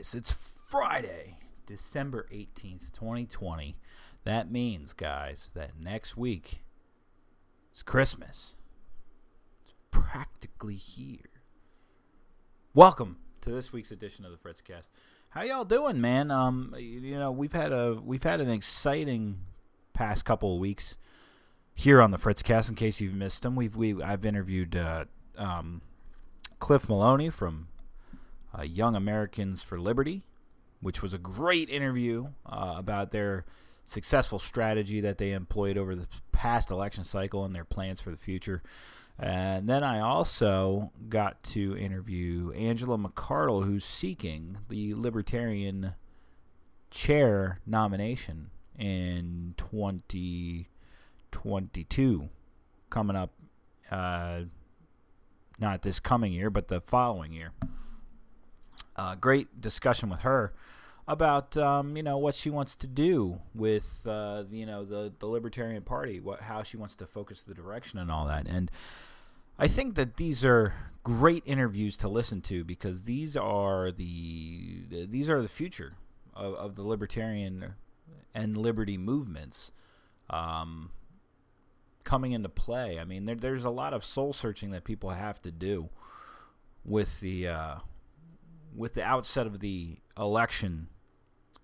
Guys? It's Friday, December 18th, 2020. That means, guys, that next week it's Christmas. It's practically here. Welcome to this week's edition of the Fritzcast. How y'all doing, man? Um, you know, we've had a we've had an exciting past couple of weeks here on the Fritzcast. In case you've missed them, we've we I've interviewed uh, um, Cliff Maloney from uh, Young Americans for Liberty, which was a great interview uh, about their successful strategy that they employed over the past election cycle and their plans for the future. And then I also got to interview Angela McArdle, who's seeking the Libertarian chair nomination in 2022, coming up, uh, not this coming year, but the following year. Great discussion with her about um, you know what she wants to do with uh, you know the the Libertarian Party, what how she wants to focus the direction and all that. And I think that these are great interviews to listen to because these are the these are the future of, of the libertarian and liberty movements um, coming into play. I mean, there, there's a lot of soul searching that people have to do with the uh, with the outset of the election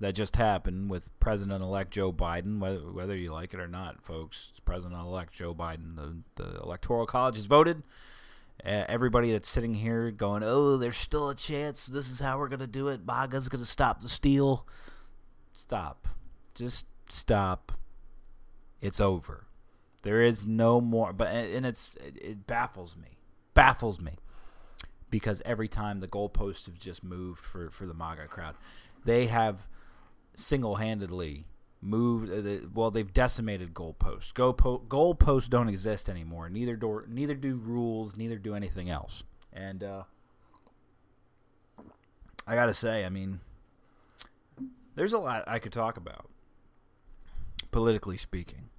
that just happened with President-elect Joe Biden, whether, whether you like it or not, folks, President-elect Joe Biden. The, the Electoral College has voted. Uh, everybody that's sitting here going, oh, there's still a chance. This is how we're going to do it. MAGA's going to stop the steal. Stop. Just stop. It's over. There is no more. But and it's it, it baffles me. Baffles me because every time the goalposts have just moved for, for the MAGA crowd. They have single handedly moved. Uh, well, they've decimated goalposts. Goalpo- goalposts don't exist anymore. Neither do neither do rules. Neither do anything else. And uh, I gotta say, I mean, there's a lot I could talk about, politically speaking.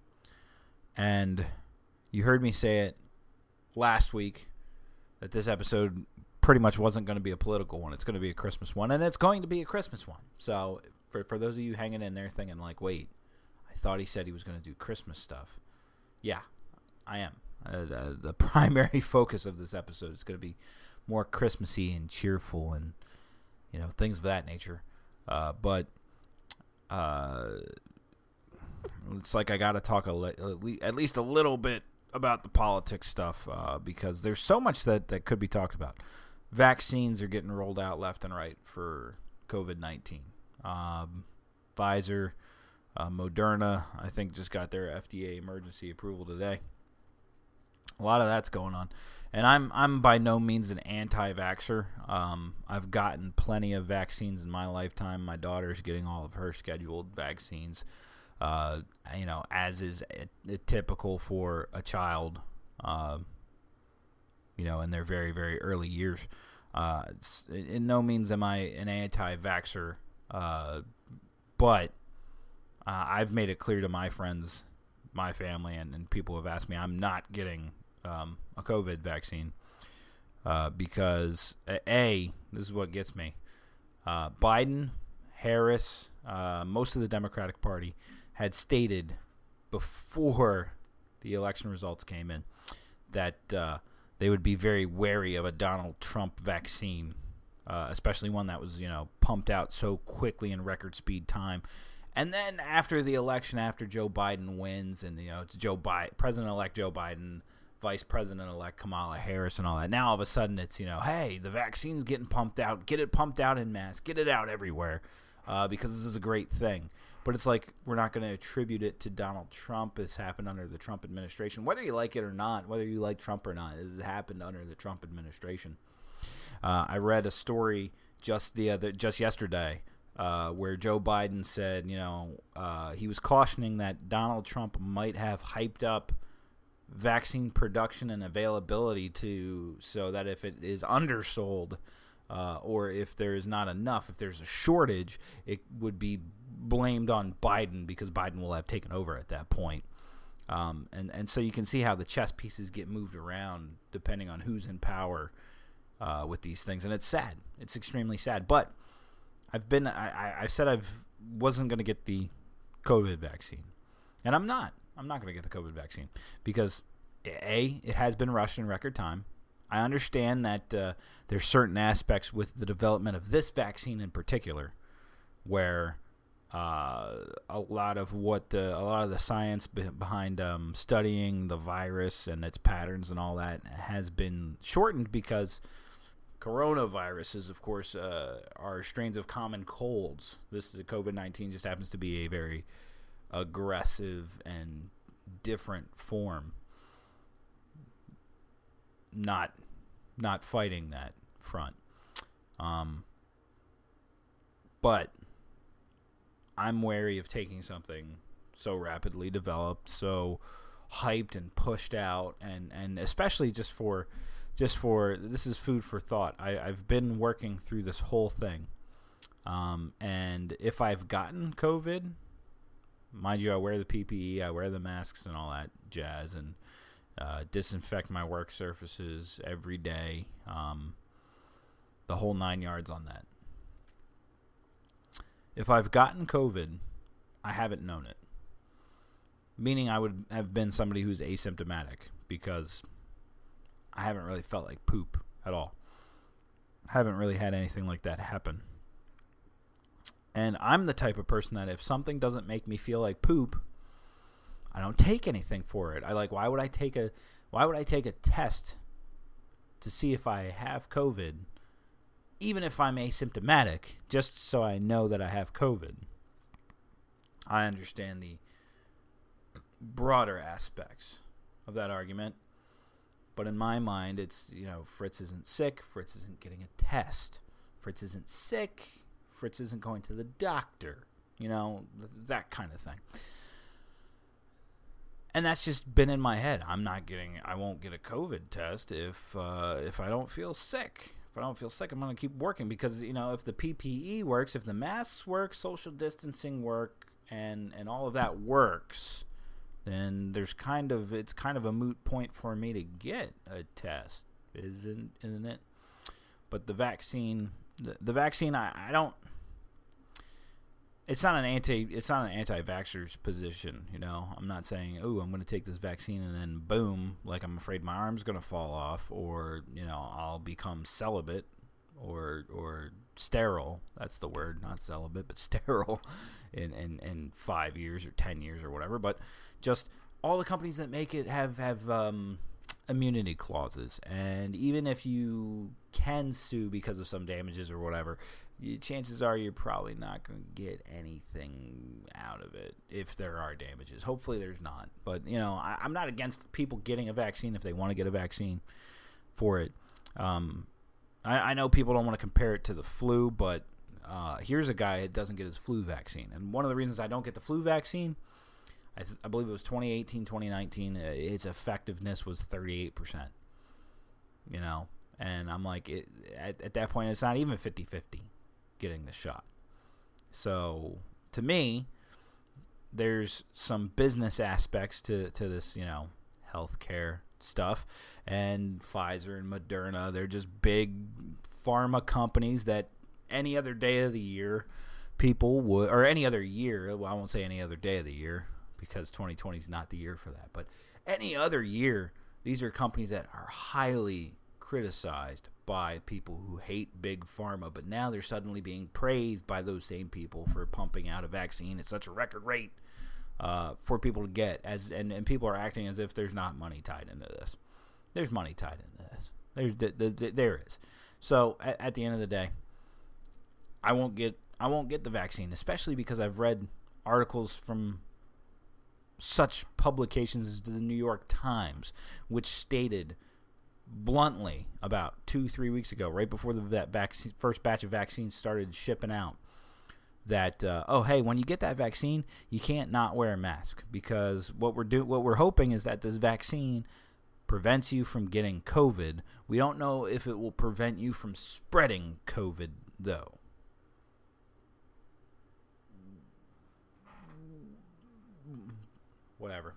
And you heard me say it last week that this episode pretty much wasn't going to be a political one. It's going to be a Christmas one, and it's going to be a Christmas one. So for for those of you hanging in there thinking like, wait, I thought he said he was going to do Christmas stuff. Yeah, I am. Uh, the, the primary focus of this episode is going to be more Christmassy and cheerful and you know things of that nature. Uh, but uh, it's like I got to talk at least a little bit about the politics stuff uh, because there's so much that, that could be talked about vaccines are getting rolled out left and right for COVID 19. Um, Pfizer, uh, Moderna, I think, just got their FDA emergency approval today. A lot of that's going on, and I'm I'm by no means an anti-vaxer. Um, I've gotten plenty of vaccines in my lifetime. My daughter's getting all of her scheduled vaccines. Uh, you know, as is a, a typical for a child. Uh, you know, in their very, very early years. Uh, in no means am I an anti-vaxxer, uh, but uh, I've made it clear to my friends, my family, and, and people have asked me, I'm not getting um, a COVID vaccine uh, because a this is what gets me. Uh, Biden, Harris, uh, most of the Democratic Party had stated before the election results came in that they would be very wary of a Donald Trump vaccine, uh, especially one that was you know pumped out so quickly in record speed time. And then after the election, after Joe Biden wins, and you know it's Joe Biden, President-elect Joe Biden, Vice President-elect Kamala Harris, and all that. Now all of a sudden it's you know, hey, the vaccine's getting pumped out. Get it pumped out in mass. Get it out everywhere, uh, because this is a great thing. But it's like we're not going to attribute it to Donald Trump. This happened under the Trump administration, whether you like it or not, whether you like Trump or not. It has happened under the Trump administration. Uh, I read a story just the other, just yesterday uh, where Joe Biden said, you know, uh, he was cautioning that Donald Trump might have hyped up vaccine production and availability to so that if it is undersold uh, or if there is not enough, if there's a shortage, it would be blamed on Biden because Biden will have taken over at that point. Um, and and so you can see how the chess pieces get moved around depending on who's in power uh, with these things, and it's sad. It's extremely sad. But I've been I, I, I said I've wasn't going to get the COVID vaccine, and I'm not. I'm not going to get the COVID vaccine because a it has been rushed in record time. I understand that uh, there's certain aspects with the development of this vaccine in particular where uh, a lot of what the, a lot of the science be- behind um, studying the virus and its patterns and all that has been shortened because coronaviruses, of course, uh, are strains of common colds. This COVID nineteen just happens to be a very aggressive and different form. Not, not fighting that front. Um, but I'm wary of taking something so rapidly developed, so hyped and pushed out, and and especially just for just for this is food for thought. I, I've been working through this whole thing, um, and if I've gotten COVID, mind you, I wear the PPE, I wear the masks and all that jazz, and uh, disinfect my work surfaces every day. Um, the whole nine yards on that. If I've gotten COVID, I haven't known it. Meaning I would have been somebody who's asymptomatic because I haven't really felt like poop at all. I haven't really had anything like that happen. And I'm the type of person that if something doesn't make me feel like poop, I don't take anything for it. I like why would I take a why would I take a test to see if I have COVID even if I'm asymptomatic, just so I know that I have COVID. I understand the broader aspects of that argument. But in my mind, it's, you know, Fritz isn't sick. Fritz isn't getting a test. Fritz isn't sick. Fritz isn't going to the doctor. You know, th- that kind of thing. And that's just been in my head. I'm not getting, I won't get a COVID test if, uh, if I don't feel sick if I don't feel sick, I'm going to keep working because you know if the PPE works, if the masks work, social distancing work, and and all of that works, then there's kind of it's kind of a moot point for me to get a test, isn't isn't it? But the vaccine, the, the vaccine, I, I don't it's not an anti it's not an anti-vaxxer's position you know? I'm not saying oh i'm going to take this vaccine and then boom like i'm afraid my arm's going to fall off or you know i'll become celibate or or sterile. That's the word not celibate but sterile in in, in five years or ten years or whatever. But just all the companies that make it have have um, immunity clauses. And even if you can sue because of some damages or whatever chances are you're probably not going to get anything out of it if there are damages. Hopefully, there's not. But you know, I, am not against people getting a vaccine if they want to get a vaccine for it. Um, I, I, know people don't want to compare it to the flu, but uh, here's a guy that doesn't get his flu vaccine, and one of the reasons I don't get the flu vaccine. I, th- I believe it was 2018, 2019. Uh, its effectiveness was 38%. You know, and I'm like, it, at, at that point, it's not even 50 50 getting the shot. So to me, there's some business aspects to, to this, you know, healthcare stuff. And Pfizer and Moderna, they're just big pharma companies that any other day of the year people would, or any other year, well, I won't say any other day of the year because 2020 is not the year for that, but any other year, these are companies that are highly criticized by people who hate big pharma, but now they're suddenly being praised by those same people for pumping out a vaccine at such a record rate uh, for people to get. As and, and people are acting as if there's not money tied into this. There's money tied into this. There's the, the, there is. So at, at the end of the day, I won't get I won't get the vaccine, especially because I've read articles from such publications as the New York Times, which stated bluntly about two, three weeks ago, right before the that vaccine, first batch of vaccines started shipping out, that uh, oh hey, when you get that vaccine, you can't not wear a mask because what we're do what we're hoping is that this vaccine prevents you from getting COVID. We don't know if it will prevent you from spreading COVID though. Whatever.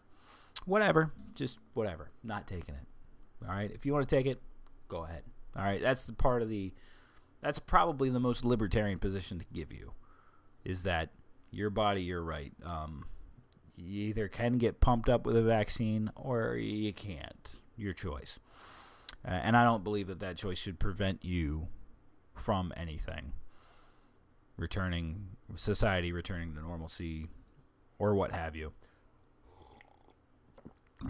Whatever. Just whatever. Not taking it. All right. If you want to take it, go ahead. All right, that's the part of the that's probably the most libertarian position to give you is that your body, your right. Um, you either can get pumped up with a vaccine or you can't. Your choice. Uh, and I don't believe that that choice should prevent you from anything. Returning society, returning to normalcy, or what have you.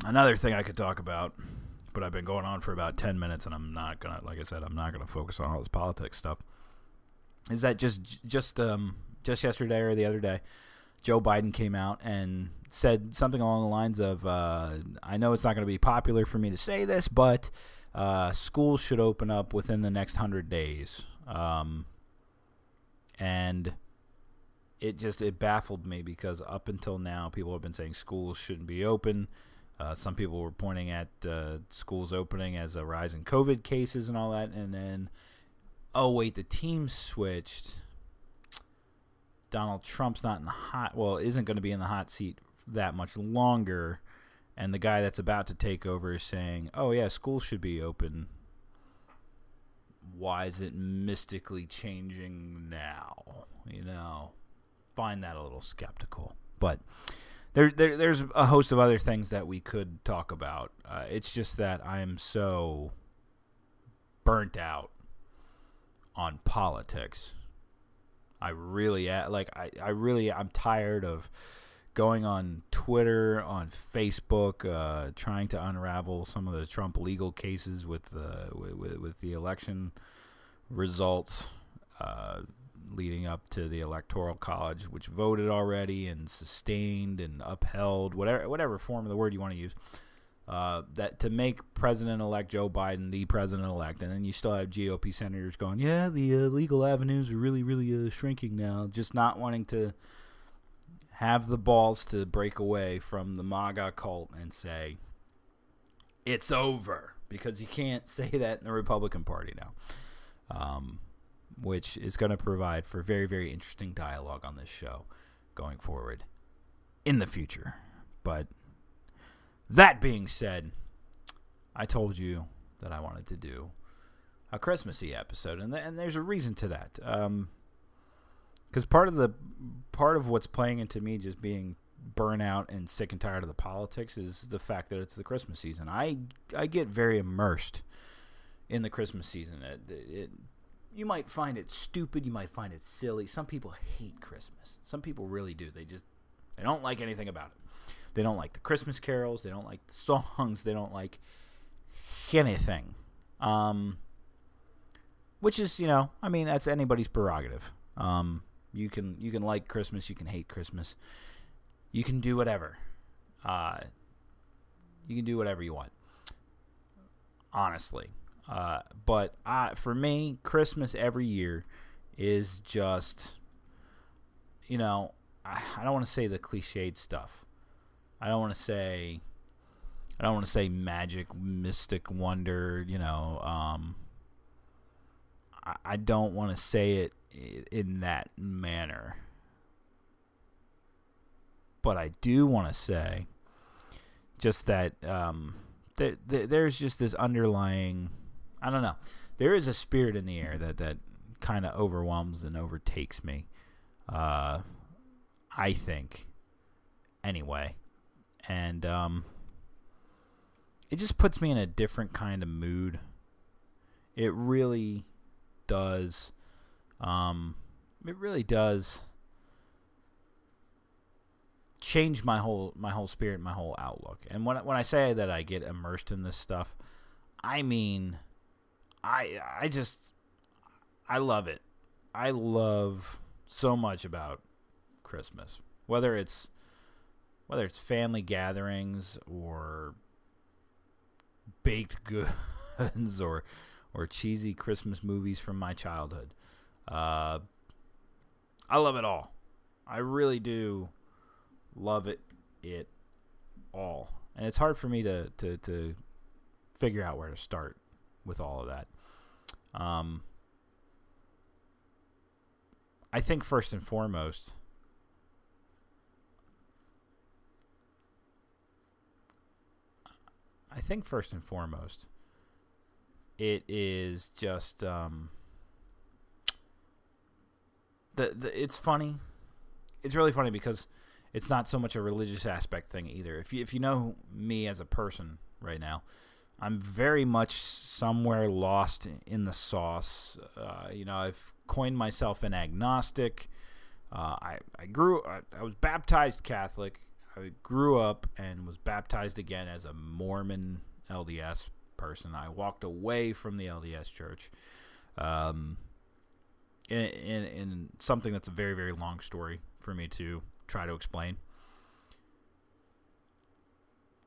Another thing I could talk about, but I've been going on for about 10 minutes and I'm not going to, like I said, I'm not going to focus on all this politics stuff, is that just, just, um, just yesterday or the other day, Joe Biden came out and said something along the lines of, uh, I know it's not going to be popular for me to say this, but uh, schools should open up within the next 100 days. Um, and it just it baffled me because up until now people have been saying schools shouldn't be open uh, some people were pointing at uh, schools opening as a rise in covid cases and all that and then oh wait the team switched donald trump's not in the hot well isn't going to be in the hot seat that much longer and the guy that's about to take over is saying oh yeah schools should be open why is it mystically changing now? You know, find that a little skeptical. But there, there there's a host of other things that we could talk about. Uh, it's just that I'm so burnt out on politics. I really like I, I really I'm tired of going on Twitter, on Facebook, uh, trying to unravel some of the Trump legal cases with the with, with the election results uh, leading up to the electoral college, which voted already and sustained and upheld whatever whatever form of the word you want to use. Uh, that to make President-elect Joe Biden the president-elect, and then you still have GOP senators going, "Yeah, the uh, legal avenues are really, really uh, shrinking now," just not wanting to have the balls to break away from the MAGA cult and say, it's over. Because you can't say that in the Republican Party now. Um, which is going to provide for very, very interesting dialogue on this show going forward in the future. But that being said, I told you that I wanted to do a Christmassy episode, and, th- and there's a reason to that. Um, because part of the part of what's playing into me just being burnout and sick and tired of the politics is the fact that it's the Christmas season. I I get very immersed in the Christmas season. It, it, you might find it stupid. You might find it silly. Some people hate Christmas. Some people really do. They just they don't like anything about it. They don't like the Christmas carols. They don't like the songs. They don't like anything. Um, which is, you know, I mean, that's anybody's prerogative. Um, you can you can like Christmas, you can hate Christmas. You can do whatever. Uh, you can do whatever you want. Honestly. Uh, but I, for me, Christmas every year is just, you know, I, I don't want to say the cliched stuff. I don't want to say, I don't want to say magic, mystic wonder. You know, um, I, I don't want to say it in that manner. But I do want to say just that um, th- th- there's just this underlying, I don't know, there is a spirit in the air that, that kind of overwhelms and overtakes me. Uh, I think, anyway. And um, it just puts me in a different kind of mood. It really does um, it really does change my whole my whole spirit, my whole outlook. And when when I say that I get immersed in this stuff, I mean I I just I love it. I love so much about Christmas. Whether it's whether it's family gatherings or baked goods or or cheesy Christmas movies from my childhood. Uh, I love it all. I really do love it it all. And it's hard for me to, to, to figure out where to start with all of that. Um, I think first and foremost, I think first and foremost, it is just um, the, the it's funny. It's really funny because it's not so much a religious aspect thing either. If you if you know me as a person right now, I'm very much somewhere lost in the sauce. Uh, you know, I've coined myself an agnostic. Uh, I I grew I, I was baptized Catholic. I grew up and was baptized again as a Mormon LDS person. I walked away from the LDS church. Um, in, in, in something that's a very very long story for me to try to explain.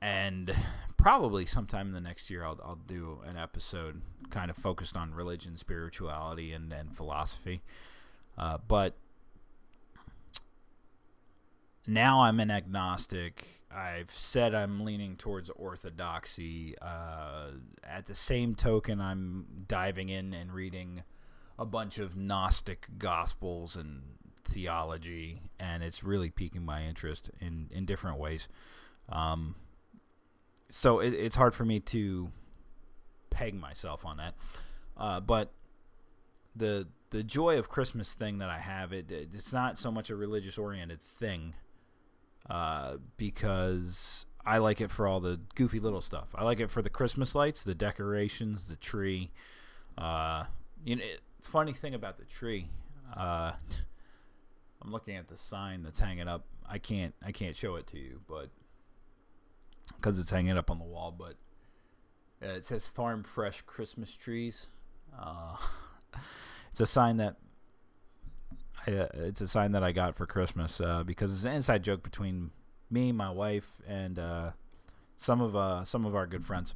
And probably sometime in the next year, I'll, I'll do an episode kind of focused on religion, spirituality, and, and philosophy. Uh, but now I'm an agnostic. I've said I'm leaning towards orthodoxy. Uh, at the same token, I'm diving in and reading a bunch of Gnostic gospels and theology, and it's really piquing my interest in, in different ways. Um, so it, it's hard for me to peg myself on that. Uh, but the the joy of Christmas thing that I have it it's not so much a religious oriented thing uh, because I like it for all the goofy little stuff. I like it for the Christmas lights, the decorations, the tree. Uh, you know, it, funny thing about the tree. Uh, I'm looking at the sign that's hanging up. I can't I can't show it to you, but because it's hanging up on the wall. But uh, it says Farm Fresh Christmas Trees. Uh, it's a sign that I, uh, it's a sign that I got for Christmas uh, because it's an inside joke between me, my wife, and uh, some of uh, some of our good friends,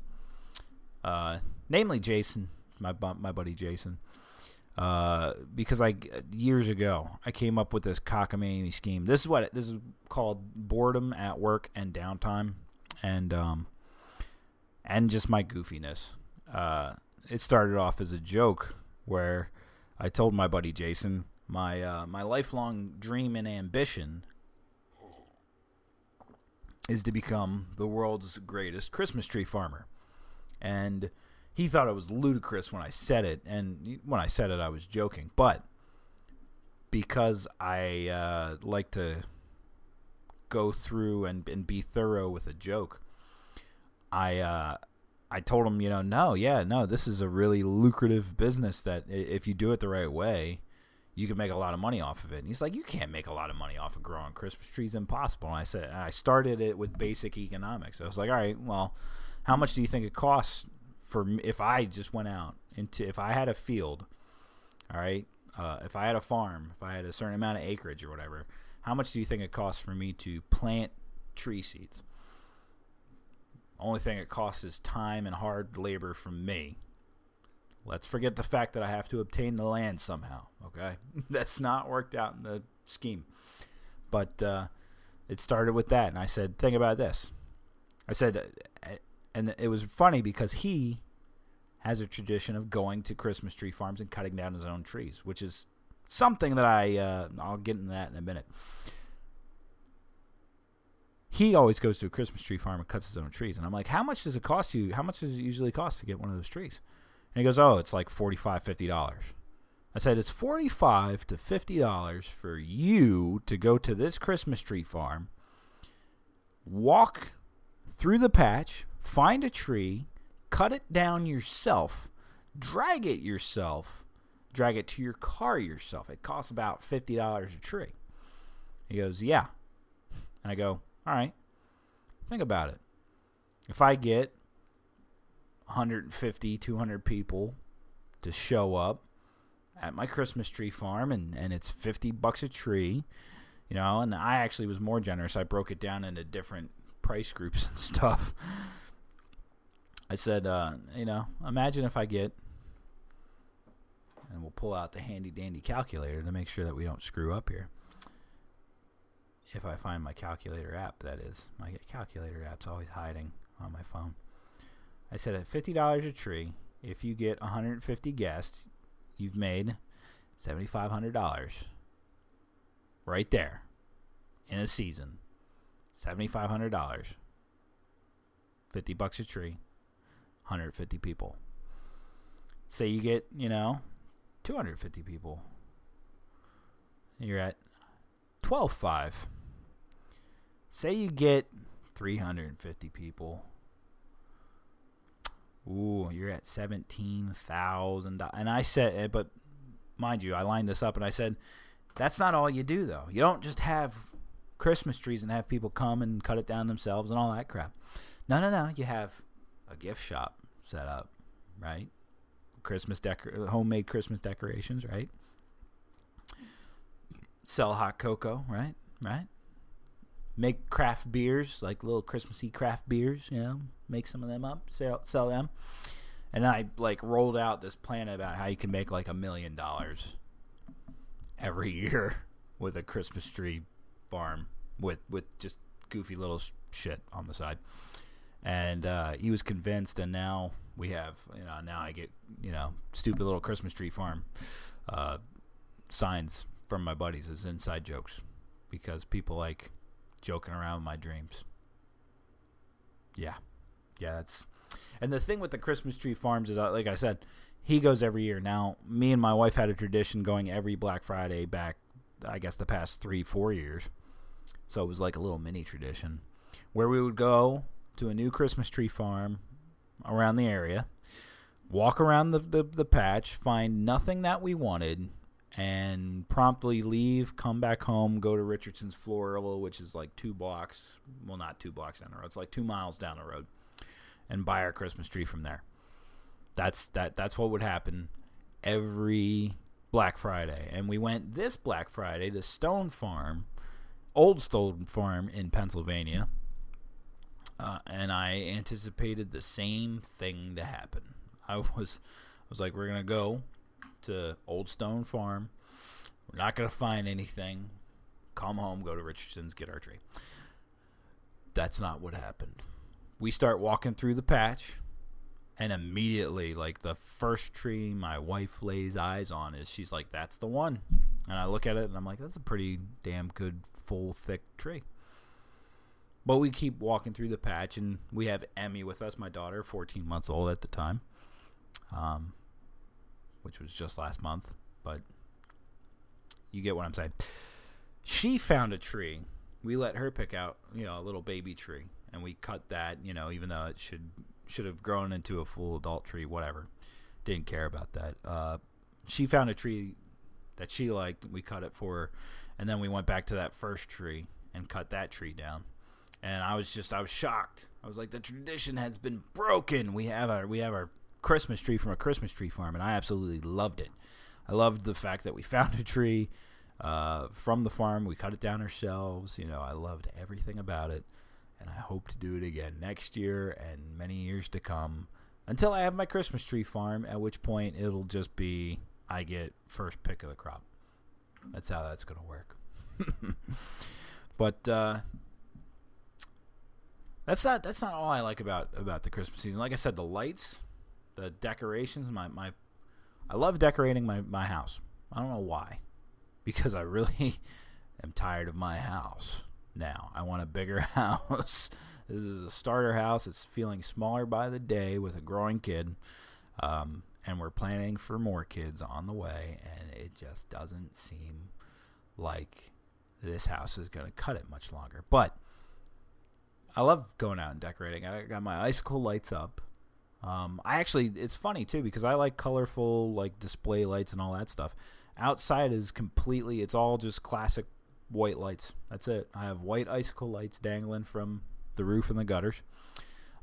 uh, namely Jason, my my buddy Jason. Because I years ago I came up with this cockamamie scheme. This is what this is called: boredom at work and downtime, and um, and just my goofiness. it started off as a joke where I told my buddy Jason my uh, my lifelong dream and ambition is to become the world's greatest Christmas tree farmer. And he thought it was ludicrous when I said it, and when I said it, I was joking. But because I uh, like to go through and, and be thorough with a joke, I uh, I told him, you know, no, yeah, no, this is a really lucrative business that if you do it the right way, you can make a lot of money off of it. And he's like, you can't make a lot of money off of growing Christmas trees. Impossible. And I said, I started it with basic economics. I was like, all right, well, how much do you think it costs for if I just went out into if I had a field, all right, uh, if I had a farm, if I had a certain amount of acreage or whatever, how much do you think it costs for me to plant tree seeds? Only thing it costs is time and hard labor from me Let's forget the fact that I have to obtain the land somehow. Okay, that's not worked out in the scheme. But uh, it started with that, and I said, "Think about this." I said, uh, and it was funny because he has a tradition of going to Christmas tree farms and cutting down his own trees, which is something that I uh, I'll get into that in a minute. He always goes to a Christmas tree farm and cuts his own trees, and I'm like, "How much does it cost you? How much does it usually cost to get one of those trees?" And he goes, "Oh, it's like 45 50 dollars." I said, "It's 45 to 50 dollars for you to go to this Christmas tree farm, walk through the patch, find a tree, cut it down yourself, drag it yourself, drag it to your car yourself. It costs about $50 a tree." He goes, "Yeah." And I go, "All right. Think about it. If I get 150, 200 people to show up at my Christmas tree farm, and, and it's 50 bucks a tree, you know, and I actually was more generous. I broke it down into different price groups and stuff. I said, uh, you know, imagine if I get, and we'll pull out the handy dandy calculator to make sure that we don't screw up here. If I find my calculator app, that is. My calculator app's always hiding on my phone. I said at fifty dollars a tree, if you get 150 guests, you've made seventy five hundred dollars. Right there, in a season, seventy five hundred dollars. Fifty bucks a tree, 150 people. say you get, you know, 250 people. You're at 12.5. Say you get 350 people. Ooh, you're at seventeen thousand. And I said, eh, but mind you, I lined this up and I said, that's not all you do though. You don't just have Christmas trees and have people come and cut it down themselves and all that crap. No, no, no. You have a gift shop set up, right? Christmas decor, homemade Christmas decorations, right? Sell hot cocoa, right? Right? Make craft beers, like little Christmassy craft beers, you know, make some of them up, sell sell them. And I like rolled out this plan about how you can make like a million dollars every year with a Christmas tree farm with with just goofy little shit on the side. And uh, he was convinced, and now we have you know now I get you know stupid little Christmas tree farm uh, signs from my buddies as inside jokes because people like joking around my dreams. Yeah, yeah, that's and the thing with the Christmas tree farms is uh, like I said, he goes every year. Now, me and my wife had a tradition going every Black Friday back, I guess, the past three, four years. So it was like a little mini tradition where we would go to a new Christmas tree farm around the area, walk around the, the, the patch, find nothing that we wanted, and promptly leave, come back home, go to Richardson's Floral, which is like two blocks, well, not two blocks down the road, it's like two miles down the road, and buy our Christmas tree from there. That's that. That's what would happen every Black Friday, and we went this Black Friday to Stone Farm, Old Stone Farm in Pennsylvania, uh, and I anticipated the same thing to happen. I was, I was like, we're gonna go to Old Stone Farm. We're not gonna find anything. Come home, go to Richardson's, get our tree. That's not what happened. We start walking through the patch and immediately like the first tree my wife lays eyes on is she's like that's the one and i look at it and i'm like that's a pretty damn good full thick tree but we keep walking through the patch and we have emmy with us my daughter 14 months old at the time um, which was just last month but you get what i'm saying she found a tree we let her pick out you know a little baby tree and we cut that you know even though it should should have grown into a full adult tree, whatever. Didn't care about that. Uh, she found a tree that she liked. We cut it for her, and then we went back to that first tree and cut that tree down. And I was just, I was shocked. I was like, the tradition has been broken. We have our, we have our Christmas tree from a Christmas tree farm, and I absolutely loved it. I loved the fact that we found a tree uh, from the farm. We cut it down ourselves. You know, I loved everything about it and I hope to do it again next year and many years to come until I have my Christmas tree farm, at which point it'll just be I get first pick of the crop. That's how that's to work. but uh, that's not that's not all I like about about the Christmas season. Like I said, the lights, the decorations, my my I love decorating my my house. I don't know why. Because I really am tired of my house now. I want a bigger house. this is a starter house. It's feeling smaller by the day with a growing kid. Um, and we're planning for more kids on the way, and it just doesn't seem like this house is going to cut it much longer. But I love going out and decorating. I got my icicle lights up. Um, I actually, it's funny too because I like colorful like display lights and all that stuff. Outside is completely, it's all just classic white lights. That's it. I have white icicle lights dangling from the roof and the gutters.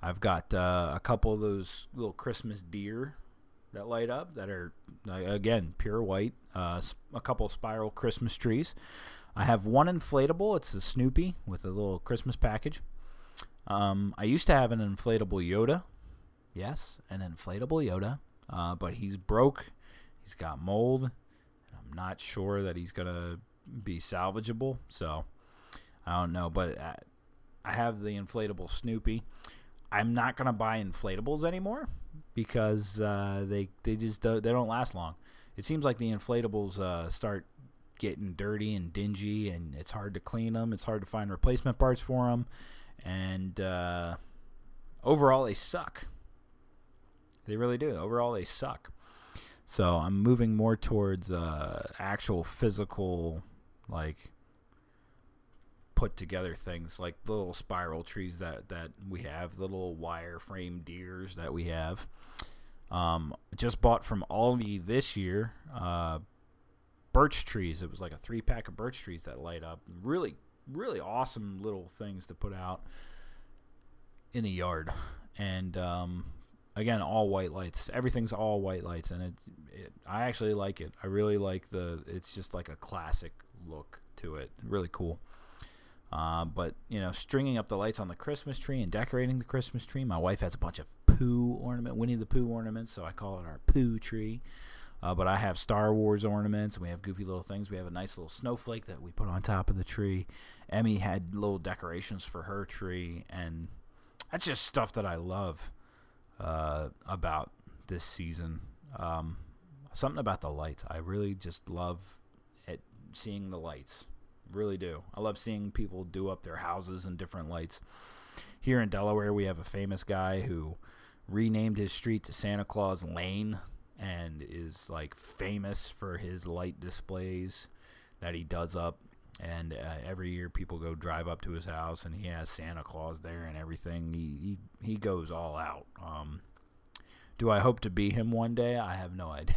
I've got uh, a couple of those little Christmas deer that light up that are again pure white. Uh, a couple of spiral Christmas trees. I have one inflatable. It's a Snoopy with a little Christmas package. Um, I used to have an inflatable Yoda. Yes, an inflatable Yoda. Uh, but he's broke. He's got mold. I'm not sure that he's gonna be salvageable. So I don't know, but I have the inflatable Snoopy. I'm not gonna buy inflatables anymore because uh, they they just don't, they don't last long. It seems like the inflatables uh, start getting dirty and dingy, and it's hard to clean them. It's hard to find replacement parts for them, and uh, overall they suck. They really do. Overall they suck. So I'm moving more towards uh, actual physical, like put together things like little spiral trees that that we have, little wire frame deers that we have. Um, just bought from Aldi this year. Uh, birch trees. It was like a three pack of birch trees that light up. Really, really awesome little things to put out in the yard. And um, again, all white lights. Everything's all white lights, and it, it. I actually like it. I really like the. It's just like a classic look to it. Really cool. Uh, but you know, stringing up the lights on the Christmas tree and decorating the Christmas tree. My wife has a bunch of Pooh ornament, Winnie the Pooh ornaments, so I call it our Pooh tree. Uh, but I have Star Wars ornaments, and we have goofy little things. We have a nice little snowflake that we put on top of the tree. Emmy had little decorations for her tree, and that's just stuff that I love uh, about this season. Um, something about the lights. I really just love it, seeing the lights. Really do. I love seeing people do up their houses in different lights. Here in Delaware, we have a famous guy who renamed his street to Santa Claus Lane and is like famous for his light displays that he does up. And uh, every year, people go drive up to his house, and he has Santa Claus there and everything. He he, he goes all out. Um, do I hope to be him one day? I have no idea.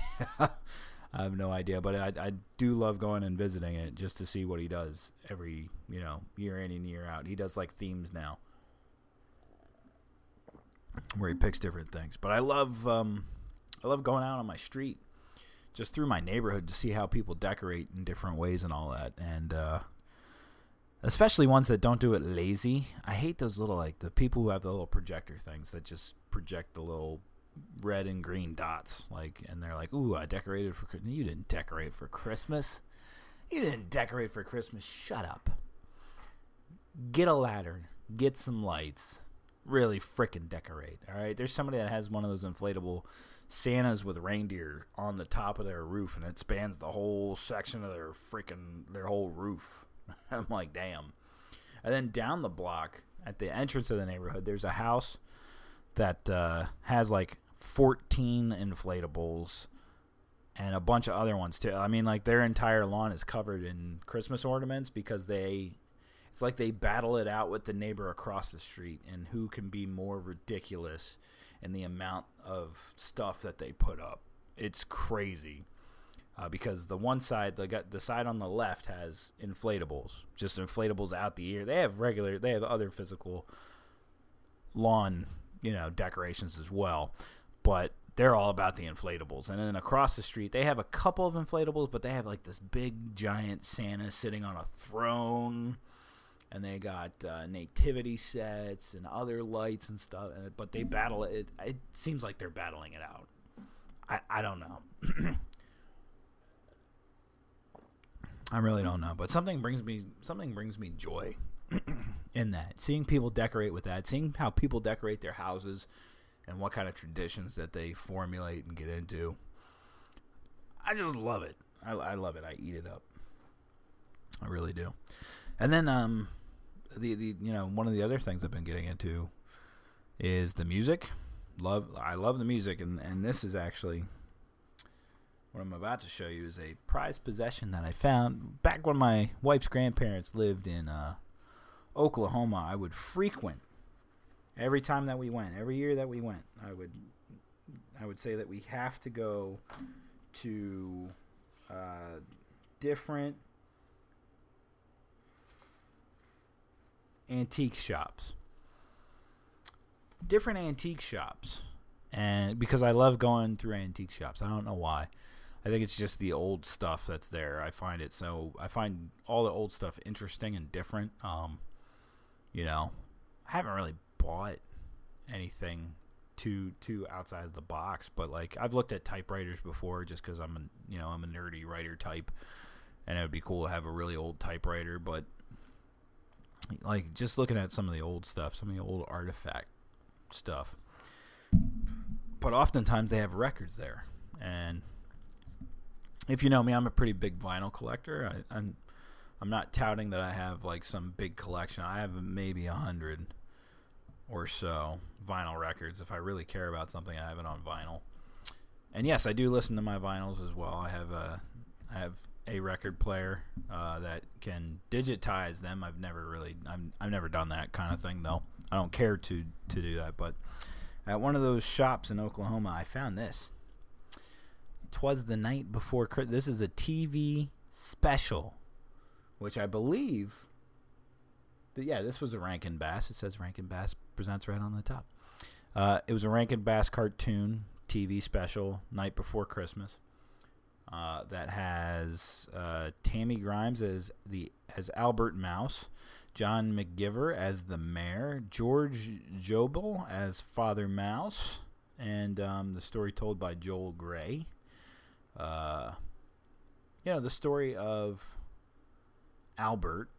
I have no idea, but I, I do love going and visiting it just to see what he does every you know year in and year out. He does like themes now, where he picks different things. But I love um, I love going out on my street, just through my neighborhood to see how people decorate in different ways and all that, and uh, especially ones that don't do it lazy. I hate those little like the people who have the little projector things that just project the little red and green dots, like, and they're like, "Ooh, I decorated for you didn't decorate for Christmas. You didn't decorate for Christmas. Shut up. Get a ladder. Get some lights. Really frickin' decorate. All right. There's somebody that has one of those inflatable Santas with reindeer on the top of their roof, and it spans the whole section of their freaking their whole roof. I'm like, damn. And then down the block at the entrance of the neighborhood, there's a house that uh, has like 14 inflatables and a bunch of other ones too. I mean, like their entire lawn is covered in Christmas ornaments because they. It's like they battle it out with the neighbor across the street and who can be more ridiculous and the amount of stuff that they put up. It's crazy. Uh, because the one side, the the side on the left has inflatables, just inflatables out the ear. They have regular, they have other physical lawn, you know, decorations as well, but they're all about the inflatables. And then across the street, they have a couple of inflatables, but they have like this big giant Santa sitting on a throne and they got uh, nativity sets and other lights and stuff. But they battle it. It seems like they're battling it out. I I don't know. I really don't know, but something brings me something brings me joy in that. Seeing people decorate with that, seeing how people decorate their houses, and what kind of traditions that they formulate and get into. I just love it. I, I love it. I eat it up. I really do. And then um, the the you know one of the other things I've been getting into is the music. Love I love the music, and and this is actually what I'm about to show you is a prized possession that I found back when my wife's grandparents lived in uh, Oklahoma. I would frequent every time that we went, every year that we went. I would I would say that we have to go to uh, different antique shops. Different antique shops. And because I love going through antique shops. I don't know why. I think it's just the old stuff that's there. I find it so I find all the old stuff interesting and different. Um, you know, I haven't really bought anything too too outside of the box, but like I've looked at typewriters before just because I'm a you know I'm a nerdy writer type, and it would be cool to have a really old typewriter. But like just looking at some of the old stuff, some of the old artifact stuff. But oftentimes they have records there, and if you know me, I'm a pretty big vinyl collector. I, I'm I'm not touting that I have like some big collection. I have maybe a hundred or so vinyl records. If I really care about something, I have it on vinyl. and yes, I do listen to my vinyls as well. I have a I have a record player uh, that can digitize them. I've never really I'm I've never done that kind of thing though. I don't care to to do that, but at one of those shops in Oklahoma, I found this. Twas the night before. This is a TV special, which I believe. That, yeah, this was a Rankin Bass. It says Rankin Bass presents right on the top. Uh, it was a Rankin Bass cartoon TV special, night before Christmas. Uh, that has uh, Tammy Grimes as the as Albert Mouse, John McGiver as the mayor, George Gobel as Father Mouse, and um, the story told by Joel Grey. Uh, you know, the story of Albert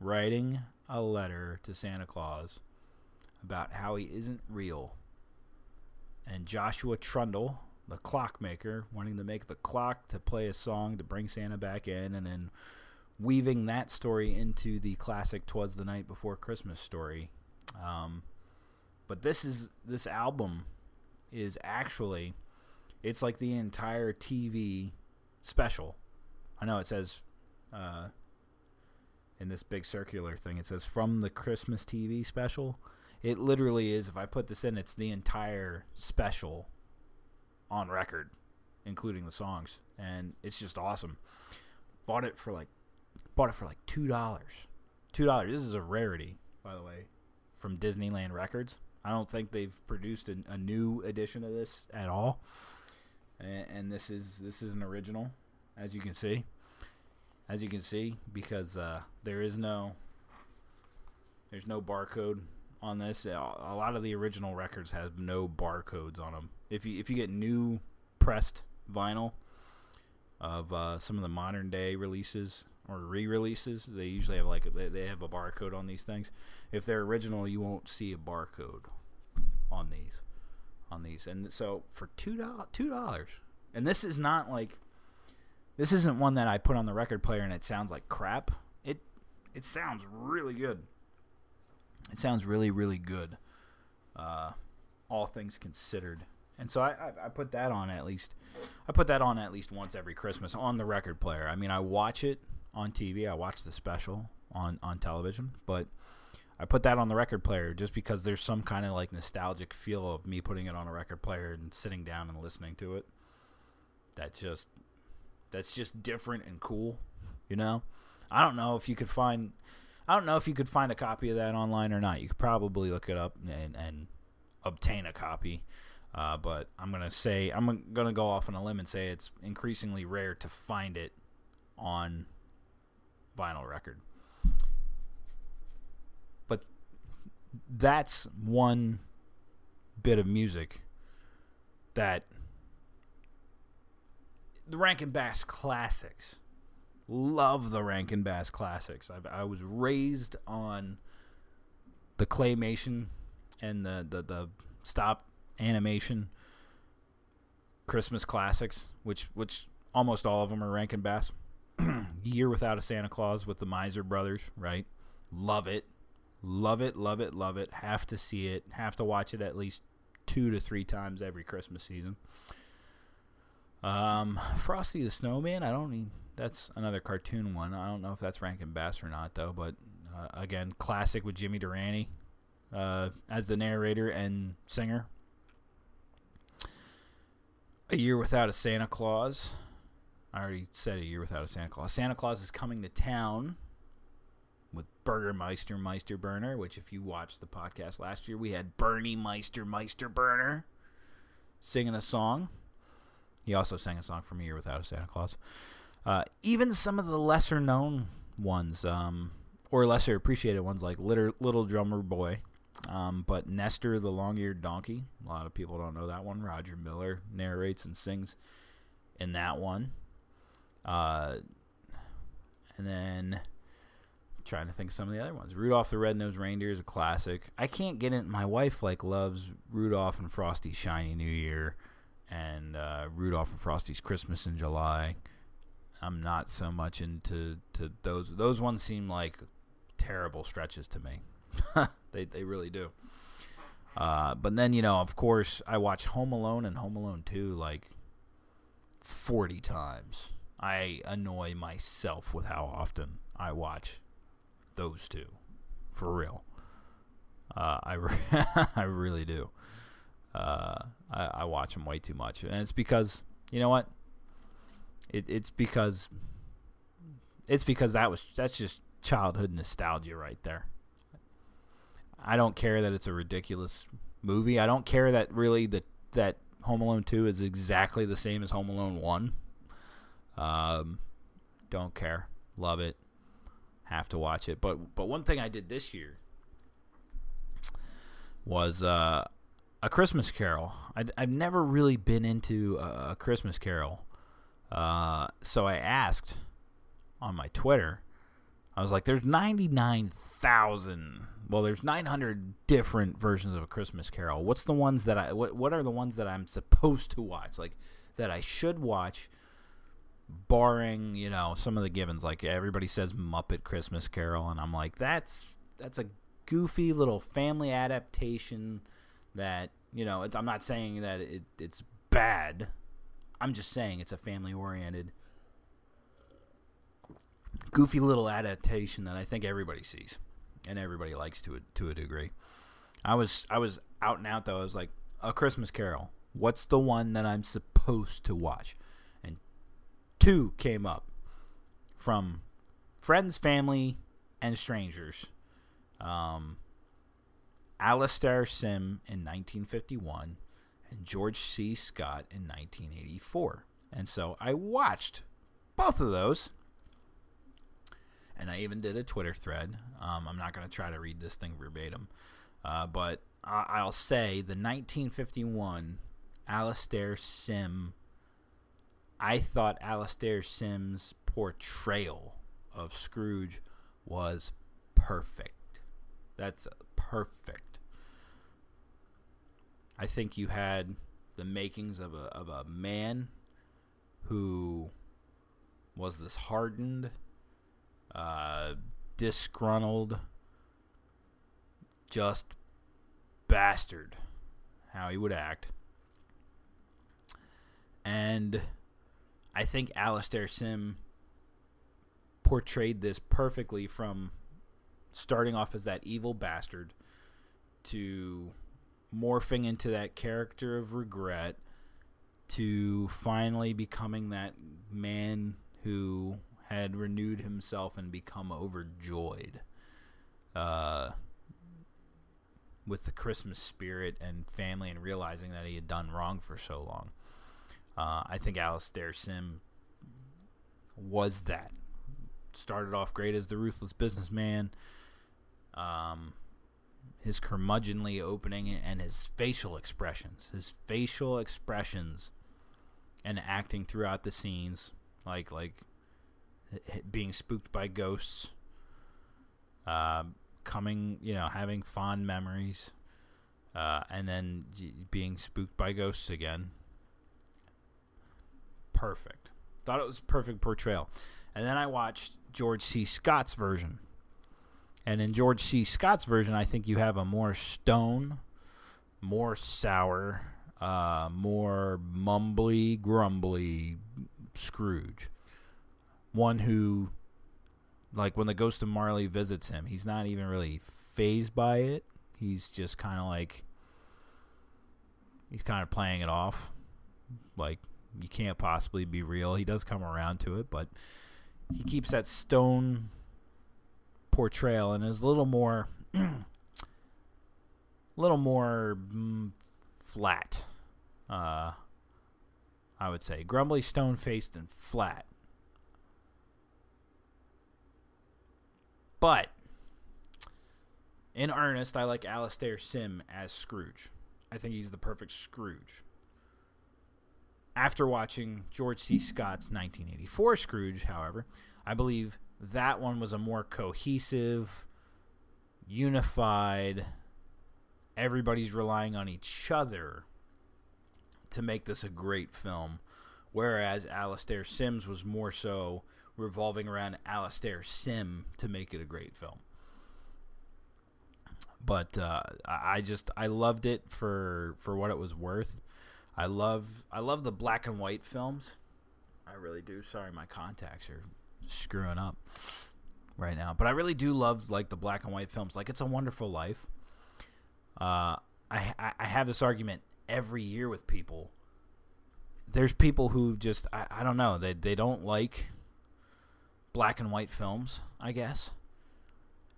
writing a letter to Santa Claus about how he isn't real, and Joshua Trundle, the clockmaker, wanting to make the clock to play a song to bring Santa back in, and then weaving that story into the classic "Twas the Night Before Christmas" story. Um, but this is this album is actually it's like the entire TV special. I know it says uh, in this big circular thing. It says from the Christmas TV special. It literally is. If I put this in, it's the entire special on record, including the songs, and it's just awesome. Bought it for like Bought it for like two dollars. Two dollars. This is a rarity, by the way, from Disneyland Records. I don't think they've produced a, a new edition of this at all. And, and, this is this is an original, as you can see. As you can see, because uh, there is no there's no barcode on this. A lot of the original records have no barcodes on them. If you if you get new pressed vinyl of uh, some of the modern day releases, or re-releases, they usually have like they, they have a barcode on these things. If they're original, you won't see a barcode on these on these. And so for two dollars, two dollars, and this is not like this isn't one that I put on the record player and it sounds like crap. It it sounds really good. It sounds really really good. Uh, all things considered. And so I, I, I put that on at least I put that on at least once every Christmas on the record player. I mean I watch it on TV. I watch the special on on television, but I put that on the record player just because there's some kind of like nostalgic feel of me putting it on a record player and sitting down and listening to it. That's just that's just different and cool, you know. I don't know if you could find I don't know if you could find a copy of that online or not. You could probably look it up and, and obtain a copy. Uh, but I'm gonna say I'm gonna go off on a limb and say it's increasingly rare to find it on vinyl record. But that's one bit of music that the Rankin Bass classics. Love the Rankin Bass classics. I, I was raised on the claymation and the, the, the stop animation Christmas classics, which which almost all of them are Rankin Bass. Year Without a Santa Claus with the Miser Brothers, right? Love it. Love it, love it, love it. Have to see it. Have to watch it at least two to three times every Christmas season. Um, Frosty the Snowman, I don't mean that's another cartoon one. I don't know if that's Rankin Bass or not though, but uh, again, classic with Jimmy Durante uh, as the narrator and singer. A Year Without a Santa Claus. I already said a year without a Santa Claus. Santa Claus is coming to town with Burgermeister Meister Burger, which if you watched the podcast last year, we had Bernie Meister Meister Burner singing a song. He also sang a song from A Year Without a Santa Claus. Uh, even some of the lesser known ones, um, or lesser appreciated ones like Little, Little Drummer Boy, um, but Nestor the Long Eared Donkey. A lot of people don't know that one. Roger Miller narrates and sings in that one. Uh, and then trying to think some of the other ones. Rudolph the Red-Nosed Reindeer is a classic. I can't get it. My wife like loves Rudolph and Frosty's Shiny New Year and uh, Rudolph and Frosty's Christmas in July. I'm not so much into to those. Those ones seem like terrible stretches to me. they they really do. Uh, but then you know, of course, I watch Home Alone and Home Alone Two like forty times. I annoy myself with how often I watch those two, for real. Uh, I re- I really do. Uh, I, I watch them way too much, and it's because you know what? It, it's because it's because that was that's just childhood nostalgia right there. I don't care that it's a ridiculous movie. I don't care that really that that Home Alone 2 is exactly the same as Home Alone 1. Um, don't care. Love it. Have to watch it. But but one thing I did this year was uh, a Christmas Carol. i have never really been into a, a Christmas Carol. Uh, so I asked on my Twitter. I was like, "There's 99,000 well, there's 900 different versions of a Christmas Carol. What's the ones that I what what are the ones that I'm supposed to watch? Like that I should watch barring, you know, some of the givens like everybody says Muppet Christmas Carol and I'm like that's that's a goofy little family adaptation that, you know, I'm not saying that it, it's bad. I'm just saying it's a family oriented goofy little adaptation that I think everybody sees and everybody likes to a, to a degree. I was I was out and out though. I was like a Christmas Carol. What's the one that I'm supposed to watch? And two came up from friends, family, and strangers. Um, Alastair Sim in 1951 and George C. Scott in 1984. And so I watched both of those and I even did a Twitter thread. Um, I'm not going to try to read this thing verbatim, uh, but I- will say the 1951 Alastair Sim. I thought Alastair Sim's portrayal of Scrooge was perfect. That's perfect. I think you had the makings of a of a man who was this hardened uh, disgruntled, just bastard how he would act. And I think Alastair Sim portrayed this perfectly from starting off as that evil bastard to morphing into that character of regret to finally becoming that man who had renewed himself and become overjoyed uh, with the Christmas spirit and family and realizing that he had done wrong for so long. Uh, I think Alastair Sim was that. Started off great as the ruthless businessman. Um, his curmudgeonly opening and his facial expressions, his facial expressions and acting throughout the scenes, like like being spooked by ghosts, uh, coming, you know, having fond memories, uh, and then being spooked by ghosts again. Perfect. Thought it was perfect portrayal. And then I watched George C. Scott's version. And in George C. Scott's version, I think you have a more stone, more sour, uh, more mumbly, grumbly Scrooge one who like when the ghost of Marley visits him, he's not even really phased by it. He's just kind of like he's kind of playing it off. Like you can't possibly be real. He does come around to it, but he keeps that stone portrayal and is a little more a little more mm, flat. Uh I would say grumbly, stone-faced and flat. But in earnest, I like Alastair Sim as Scrooge. I think he's the perfect Scrooge. After watching George C. Scott's 1984 Scrooge, however, I believe that one was a more cohesive, unified, everybody's relying on each other to make this a great film. Whereas Alastair Sims was more so revolving around Alastair Sim to make it a great film. but uh, I just I loved it for for what it was worth. I love I love the black and white films. I really do. Sorry, my contacts are screwing up right now, but I really do love like the black and white films. Like It's a Wonderful Life. Uh, I I have this argument every year with people. There's people who just I, I don't know they they don't like black and white films, I guess,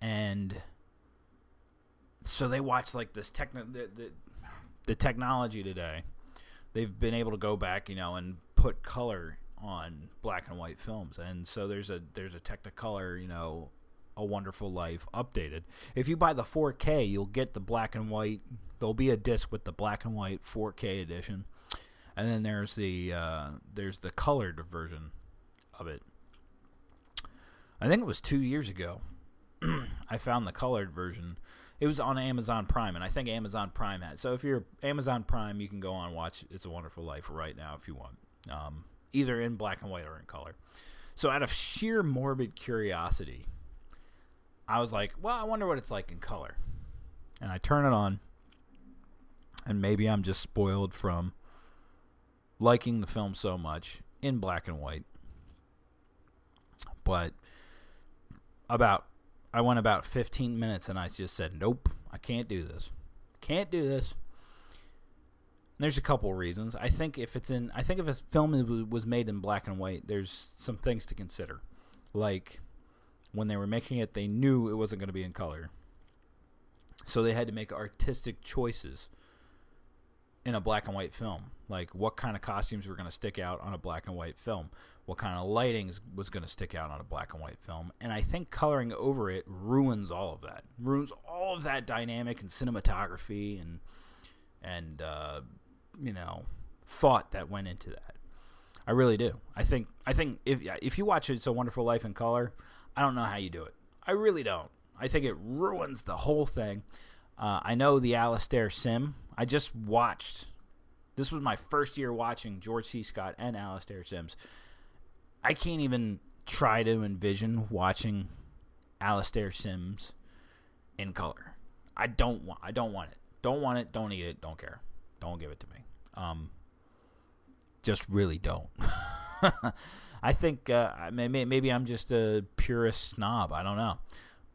and so they watch like this techno the, the, the technology today. They've been able to go back, you know, and put color on black and white films, and so there's a there's a Technicolor, you know, a Wonderful Life updated. If you buy the 4K, you'll get the black and white. There'll be a disc with the black and white 4K edition, and then there's the uh, there's the colored version of it. I think it was two years ago. I found the colored version it was on Amazon Prime, and I think Amazon Prime had. So if you're Amazon Prime, you can go on watch It's a Wonderful Life right now if you want, um, either in black and white or in color. So out of sheer morbid curiosity, I was like, well, I wonder what it's like in color, and I turn it on, and maybe I'm just spoiled from liking the film so much in black and white, but about I went about 15 minutes and I just said, nope, I can't do this. Can't do this. And there's a couple reasons. I think if it's in, I think if a film was made in black and white, there's some things to consider. Like when they were making it, they knew it wasn't going to be in color. So they had to make artistic choices in a black and white film. Like what kind of costumes were going to stick out on a black and white film? What kind of lighting was going to stick out on a black and white film? And I think coloring over it ruins all of that. Ruins all of that dynamic and cinematography and and uh, you know thought that went into that. I really do. I think I think if if you watch It's a Wonderful Life in color, I don't know how you do it. I really don't. I think it ruins the whole thing. Uh, I know the Alastair Sim. I just watched. This was my first year watching George C. Scott and Alastair Sims. I can't even try to envision watching Alastair Sims in color. I don't want. I don't want it. Don't want it. Don't need it. Don't care. Don't give it to me. Um, just really don't. I think uh, maybe, maybe I'm just a purist snob. I don't know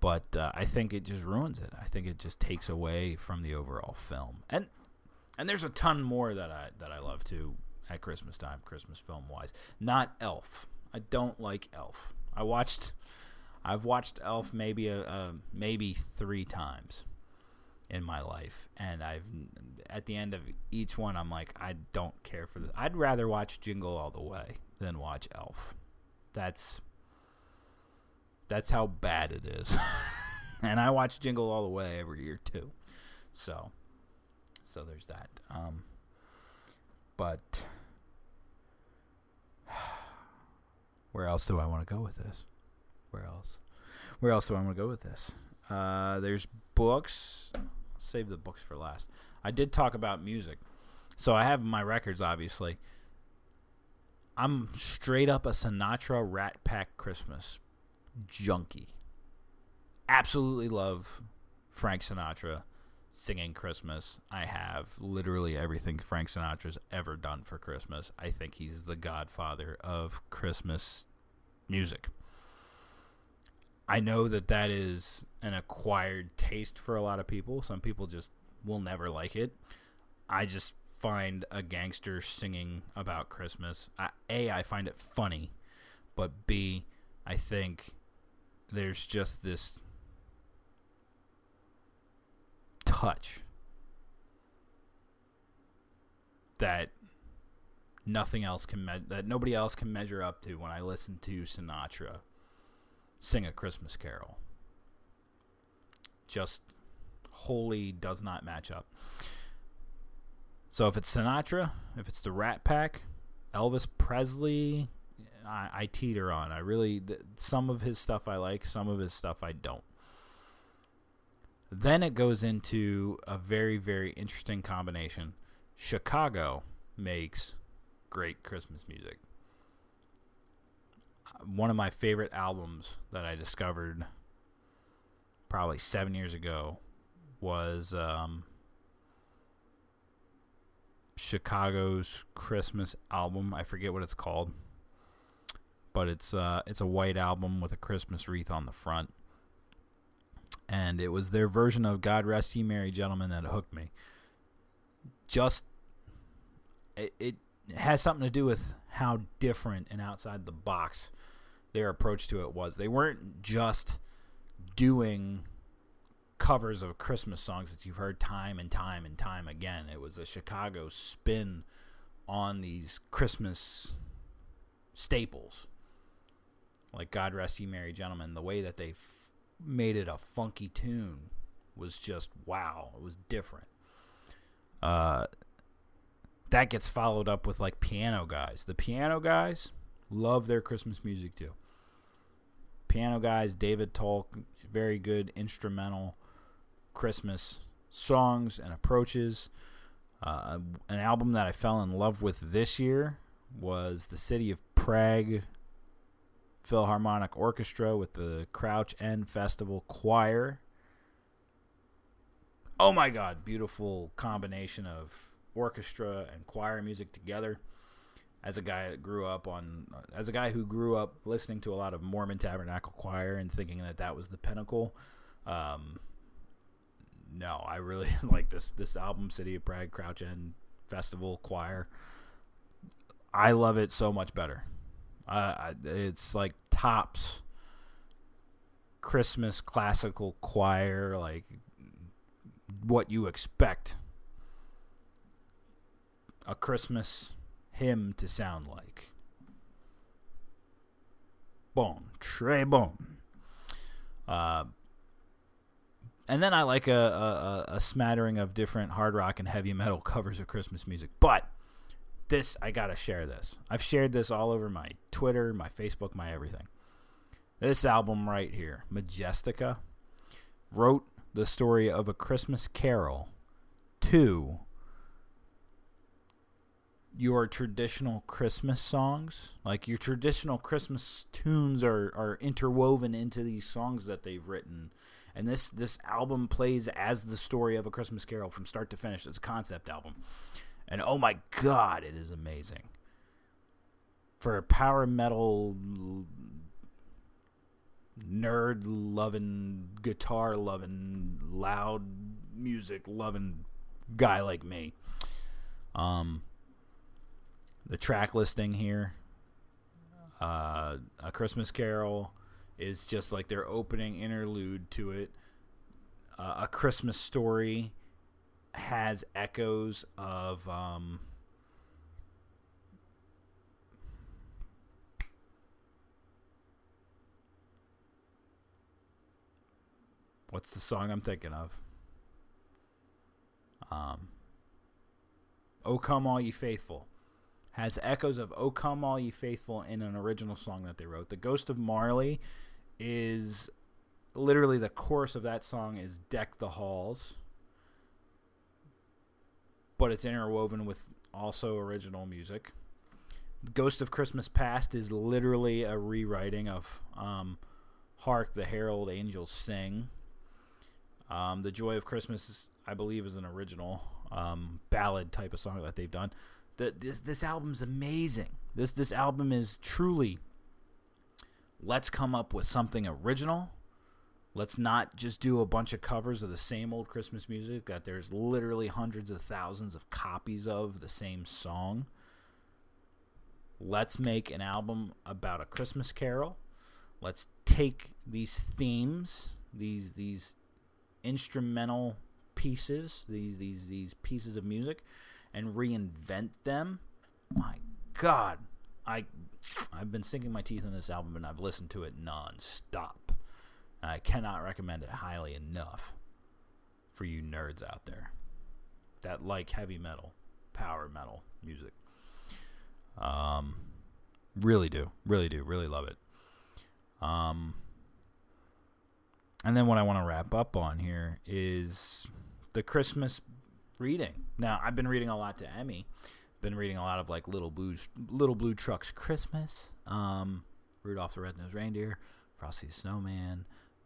but uh, I think it just ruins it. I think it just takes away from the overall film. And and there's a ton more that I that I love too at Christmas time, Christmas film wise. Not Elf. I don't like Elf. I watched I've watched Elf maybe a, a maybe 3 times in my life and I've at the end of each one I'm like I don't care for this. I'd rather watch Jingle All the Way than watch Elf. That's that's how bad it is. and I watch Jingle All the Way every year too. So, so there's that. Um, but where else do I want to go with this? Where else? Where else do I want to go with this? Uh, there's books. I'll save the books for last. I did talk about music. So I have my records, obviously. I'm straight up a Sinatra Rat Pack Christmas junkie. Absolutely love Frank Sinatra singing Christmas. I have literally everything Frank Sinatra's ever done for Christmas. I think he's the godfather of Christmas music. I know that that is an acquired taste for a lot of people. Some people just will never like it. I just find a gangster singing about Christmas. I, a, I find it funny, but B, I think there's just this touch that nothing else can me- that nobody else can measure up to when I listen to Sinatra sing a Christmas carol. Just wholly does not match up. So if it's Sinatra, if it's the Rat Pack, Elvis Presley, I, I teeter on. I really th- some of his stuff I like, some of his stuff I don't. Then it goes into a very very interesting combination. Chicago makes great Christmas music. One of my favorite albums that I discovered probably 7 years ago was um, Chicago's Christmas album. I forget what it's called, but it's uh, it's a white album with a Christmas wreath on the front, and it was their version of "God Rest Ye Merry Gentlemen" that hooked me. Just it, it has something to do with how different and outside the box their approach to it was. They weren't just doing covers of Christmas songs that you've heard time and time and time again. It was a Chicago spin on these Christmas staples. Like God Rest Ye Merry Gentlemen, the way that they made it a funky tune was just wow. It was different. Uh, that gets followed up with like piano guys. The piano guys love their Christmas music too. Piano guys, David Tolk, very good instrumental Christmas songs and approaches. Uh, an album that I fell in love with this year was the City of Prague Philharmonic Orchestra with the Crouch End Festival Choir. Oh my God, beautiful combination of orchestra and choir music together. As a guy that grew up on, as a guy who grew up listening to a lot of Mormon Tabernacle Choir and thinking that that was the pinnacle, um, no, I really like this this album, City of Prague Crouch End Festival Choir. I love it so much better. Uh, it's like tops Christmas classical choir, like what you expect a Christmas hymn to sound like. Bon, très bon. Uh, and then I like a, a, a smattering of different hard rock and heavy metal covers of Christmas music. But this, I gotta share this. I've shared this all over my Twitter, my Facebook, my everything. This album right here, Majestica, wrote the story of a Christmas carol to your traditional Christmas songs. Like your traditional Christmas tunes are, are interwoven into these songs that they've written and this this album plays as the story of a Christmas Carol from start to finish. It's a concept album, and oh my god, it is amazing. For a power metal nerd loving, guitar loving, loud music loving guy like me. Um, the track listing here, uh, a Christmas Carol is just like their opening interlude to it. Uh, a Christmas Story has echoes of um, what's the song I'm thinking of? Um, "O Come All Ye Faithful" has echoes of "O Come All Ye Faithful" in an original song that they wrote. "The Ghost of Marley" is literally the chorus of that song is "Deck the Halls," but it's interwoven with also original music. "Ghost of Christmas Past" is literally a rewriting of um, "Hark the Herald Angels Sing." Um, "The Joy of Christmas," I believe, is an original um, ballad type of song that they've done. The, this this album's amazing. This this album is truly let's come up with something original. Let's not just do a bunch of covers of the same old Christmas music that there's literally hundreds of thousands of copies of the same song. Let's make an album about a Christmas carol. Let's take these themes, these these instrumental pieces, these these these pieces of music and reinvent them. My god, I I've been sinking my teeth in this album and I've listened to it non-stop. I cannot recommend it highly enough for you nerds out there that like heavy metal, power metal music. Um really do. Really do. Really love it. Um and then what I want to wrap up on here is the Christmas reading. Now, I've been reading a lot to Emmy been reading a lot of like Little Blue Little Blue Truck's Christmas, um, Rudolph the Red-Nosed Reindeer, Frosty the Snowman,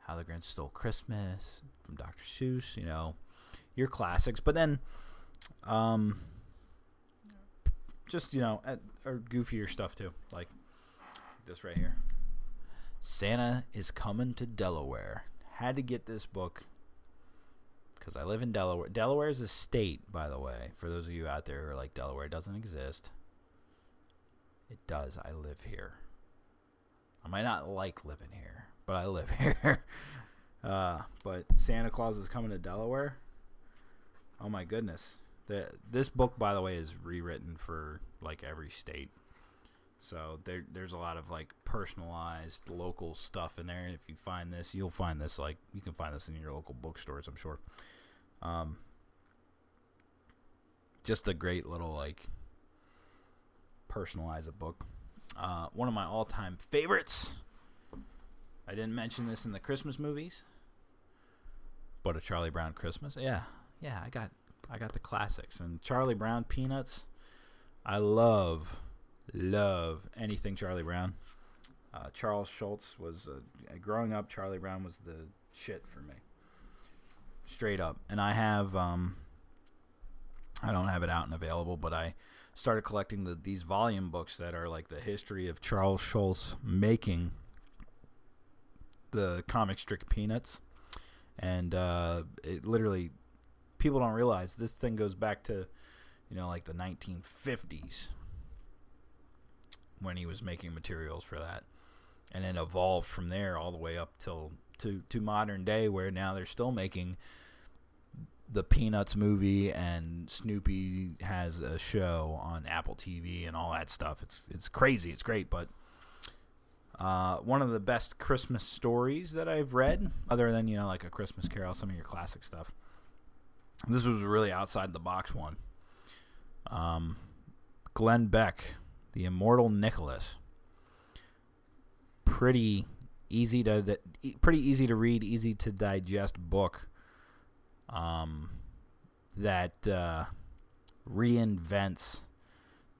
How the Grinch Stole Christmas from Dr. Seuss. You know, your classics, but then, um, just you know, at, or goofier stuff too, like this right here. Santa is coming to Delaware. Had to get this book because I live in Delaware. Delaware is a state, by the way. For those of you out there who are like Delaware doesn't exist, it does. I live here. I might not like living here, but I live here. uh, but Santa Claus is coming to Delaware. Oh my goodness! The, this book, by the way, is rewritten for like every state. So there, there's a lot of like personalized local stuff in there. If you find this, you'll find this like you can find this in your local bookstores, I'm sure. Um, just a great little like personalize a book. Uh, one of my all-time favorites. I didn't mention this in the Christmas movies, but a Charlie Brown Christmas. Yeah, yeah, I got I got the classics and Charlie Brown Peanuts. I love love anything Charlie Brown. Uh, Charles Schulz was uh, growing up. Charlie Brown was the shit for me, straight up. And I have um, I don't have it out and available, but I started collecting the, these volume books that are like the history of Charles Schulz making the comic strip Peanuts, and uh, it literally people don't realize this thing goes back to you know like the 1950s when he was making materials for that, and then evolved from there all the way up till to to modern day, where now they're still making the Peanuts movie and Snoopy has a show on Apple TV and all that stuff. It's it's crazy. It's great, but uh, one of the best Christmas stories that I've read, other than you know like a Christmas Carol, some of your classic stuff. This was really outside the box one. Um, Glenn Beck the Immortal Nicholas. Pretty easy to pretty easy to read, easy to digest book. Um, that uh, reinvents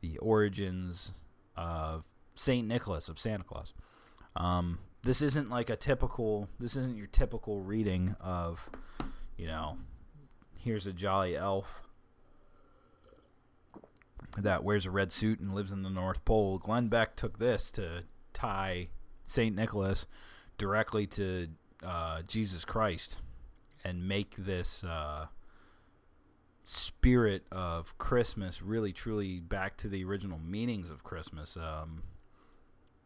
the origins of Saint Nicholas of Santa Claus. Um, this isn't like a typical. This isn't your typical reading of, you know, here's a jolly elf that wears a red suit and lives in the North Pole. Glenn Beck took this to tie Saint Nicholas directly to uh, Jesus Christ and make this uh, spirit of Christmas really truly back to the original meanings of Christmas. Um,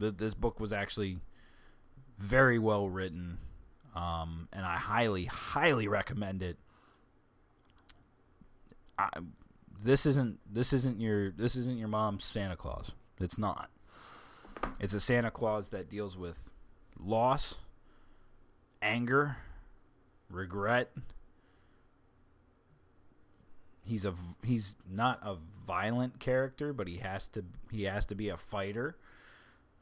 th- this book was actually very well written, um, and I highly, highly recommend it. I, this isn't this isn't your this isn't your mom's Santa Claus. It's not. It's a Santa Claus that deals with loss, anger, regret. He's a he's not a violent character, but he has to he has to be a fighter.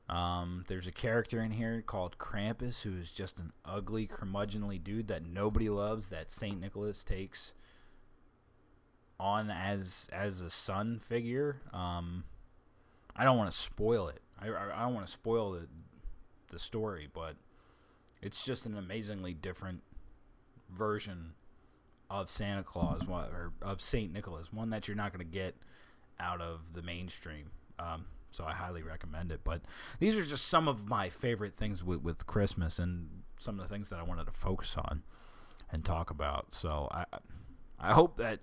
Um, there's a character in here called Krampus who is just an ugly, curmudgeonly dude that nobody loves. That Saint Nicholas takes on as as a son figure. Um, I don't want to spoil it. I, I don't want to spoil the the story, but it's just an amazingly different version of Santa Claus or of Saint Nicholas, one that you're not going to get out of the mainstream. Um, so I highly recommend it. But these are just some of my favorite things with, with Christmas and some of the things that I wanted to focus on and talk about. So I I hope that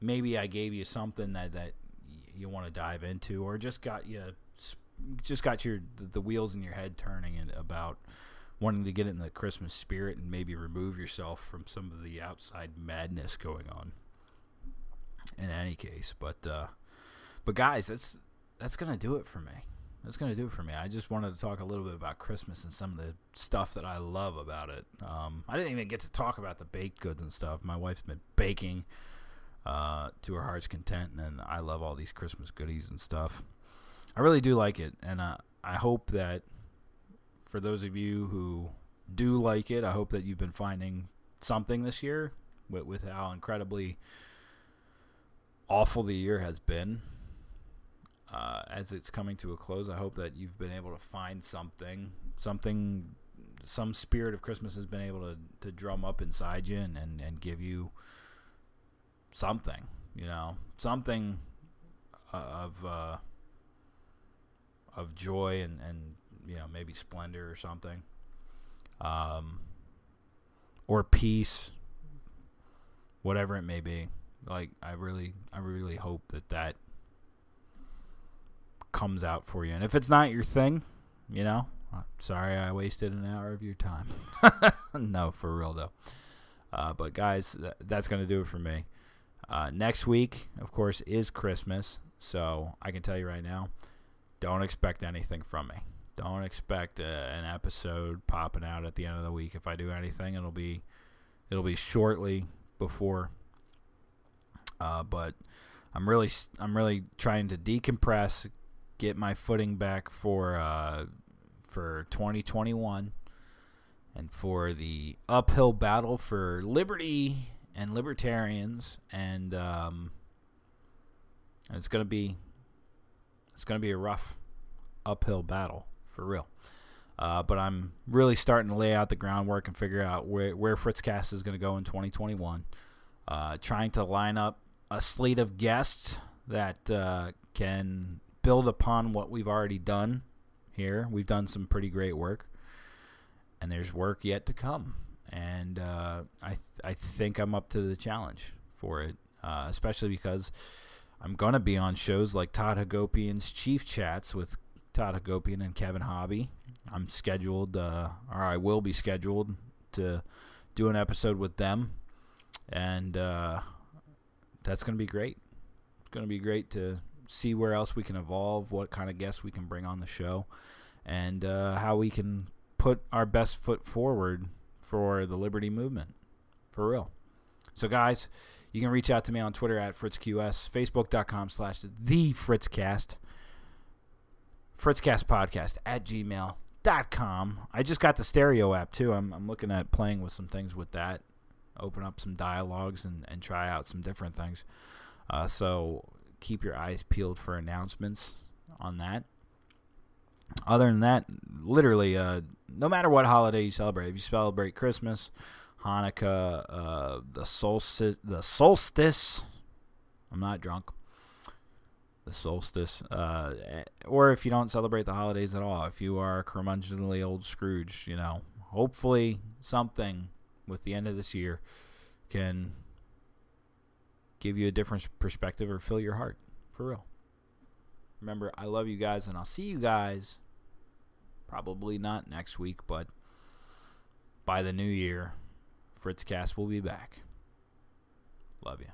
maybe I gave you something that that you want to dive into, or just got you just got your the wheels in your head turning about wanting to get in the Christmas spirit and maybe remove yourself from some of the outside madness going on. In any case, but uh, but guys, that's that's gonna do it for me. That's gonna do it for me. I just wanted to talk a little bit about Christmas and some of the stuff that I love about it. Um, I didn't even get to talk about the baked goods and stuff. My wife's been baking uh, to her heart's content, and I love all these Christmas goodies and stuff. I really do like it, and uh, I hope that for those of you who do like it, I hope that you've been finding something this year with, with how incredibly awful the year has been. Uh, as it's coming to a close, I hope that you've been able to find something, something, some spirit of Christmas has been able to, to drum up inside you and, and, and give you something, you know, something of uh, of joy and and you know maybe splendor or something, um, or peace, whatever it may be. Like I really, I really hope that that comes out for you. And if it's not your thing, you know, uh, sorry I wasted an hour of your time. no, for real though. Uh, but guys, th- that's gonna do it for me. Uh, next week, of course, is Christmas, so I can tell you right now, don't expect anything from me. Don't expect uh, an episode popping out at the end of the week. If I do anything, it'll be it'll be shortly before. Uh, but I'm really I'm really trying to decompress, get my footing back for uh, for 2021 and for the uphill battle for liberty and libertarians and um, it's to be it's to be a rough uphill battle for real. Uh, but I'm really starting to lay out the groundwork and figure out where, where Fritzcast is going to go in 2021. Uh, trying to line up a slate of guests that uh, can build upon what we've already done here. We've done some pretty great work, and there's work yet to come. And uh, I th- I think I'm up to the challenge for it, uh, especially because I'm gonna be on shows like Todd Hagopian's Chief Chats with Todd Hagopian and Kevin Hobby. I'm scheduled, uh, or I will be scheduled to do an episode with them, and uh, that's gonna be great. It's gonna be great to see where else we can evolve, what kind of guests we can bring on the show, and uh, how we can put our best foot forward for the liberty movement. For real. So, guys, you can reach out to me on Twitter at FritzQS, Facebook.com slash The Fritzcast, Fritzcast Podcast at gmail.com. I just got the stereo app, too. I'm, I'm looking at playing with some things with that, open up some dialogues and, and try out some different things. Uh, so, keep your eyes peeled for announcements on that. Other than that, literally, uh, no matter what holiday you celebrate, if you celebrate Christmas, Hanukkah, uh, the solstice, the solstice. I'm not drunk. The solstice, uh, or if you don't celebrate the holidays at all, if you are a curmudgeonly old Scrooge, you know, hopefully something with the end of this year can give you a different perspective or fill your heart for real. Remember, I love you guys, and I'll see you guys probably not next week, but by the new year, Fritzcast will be back. Love you.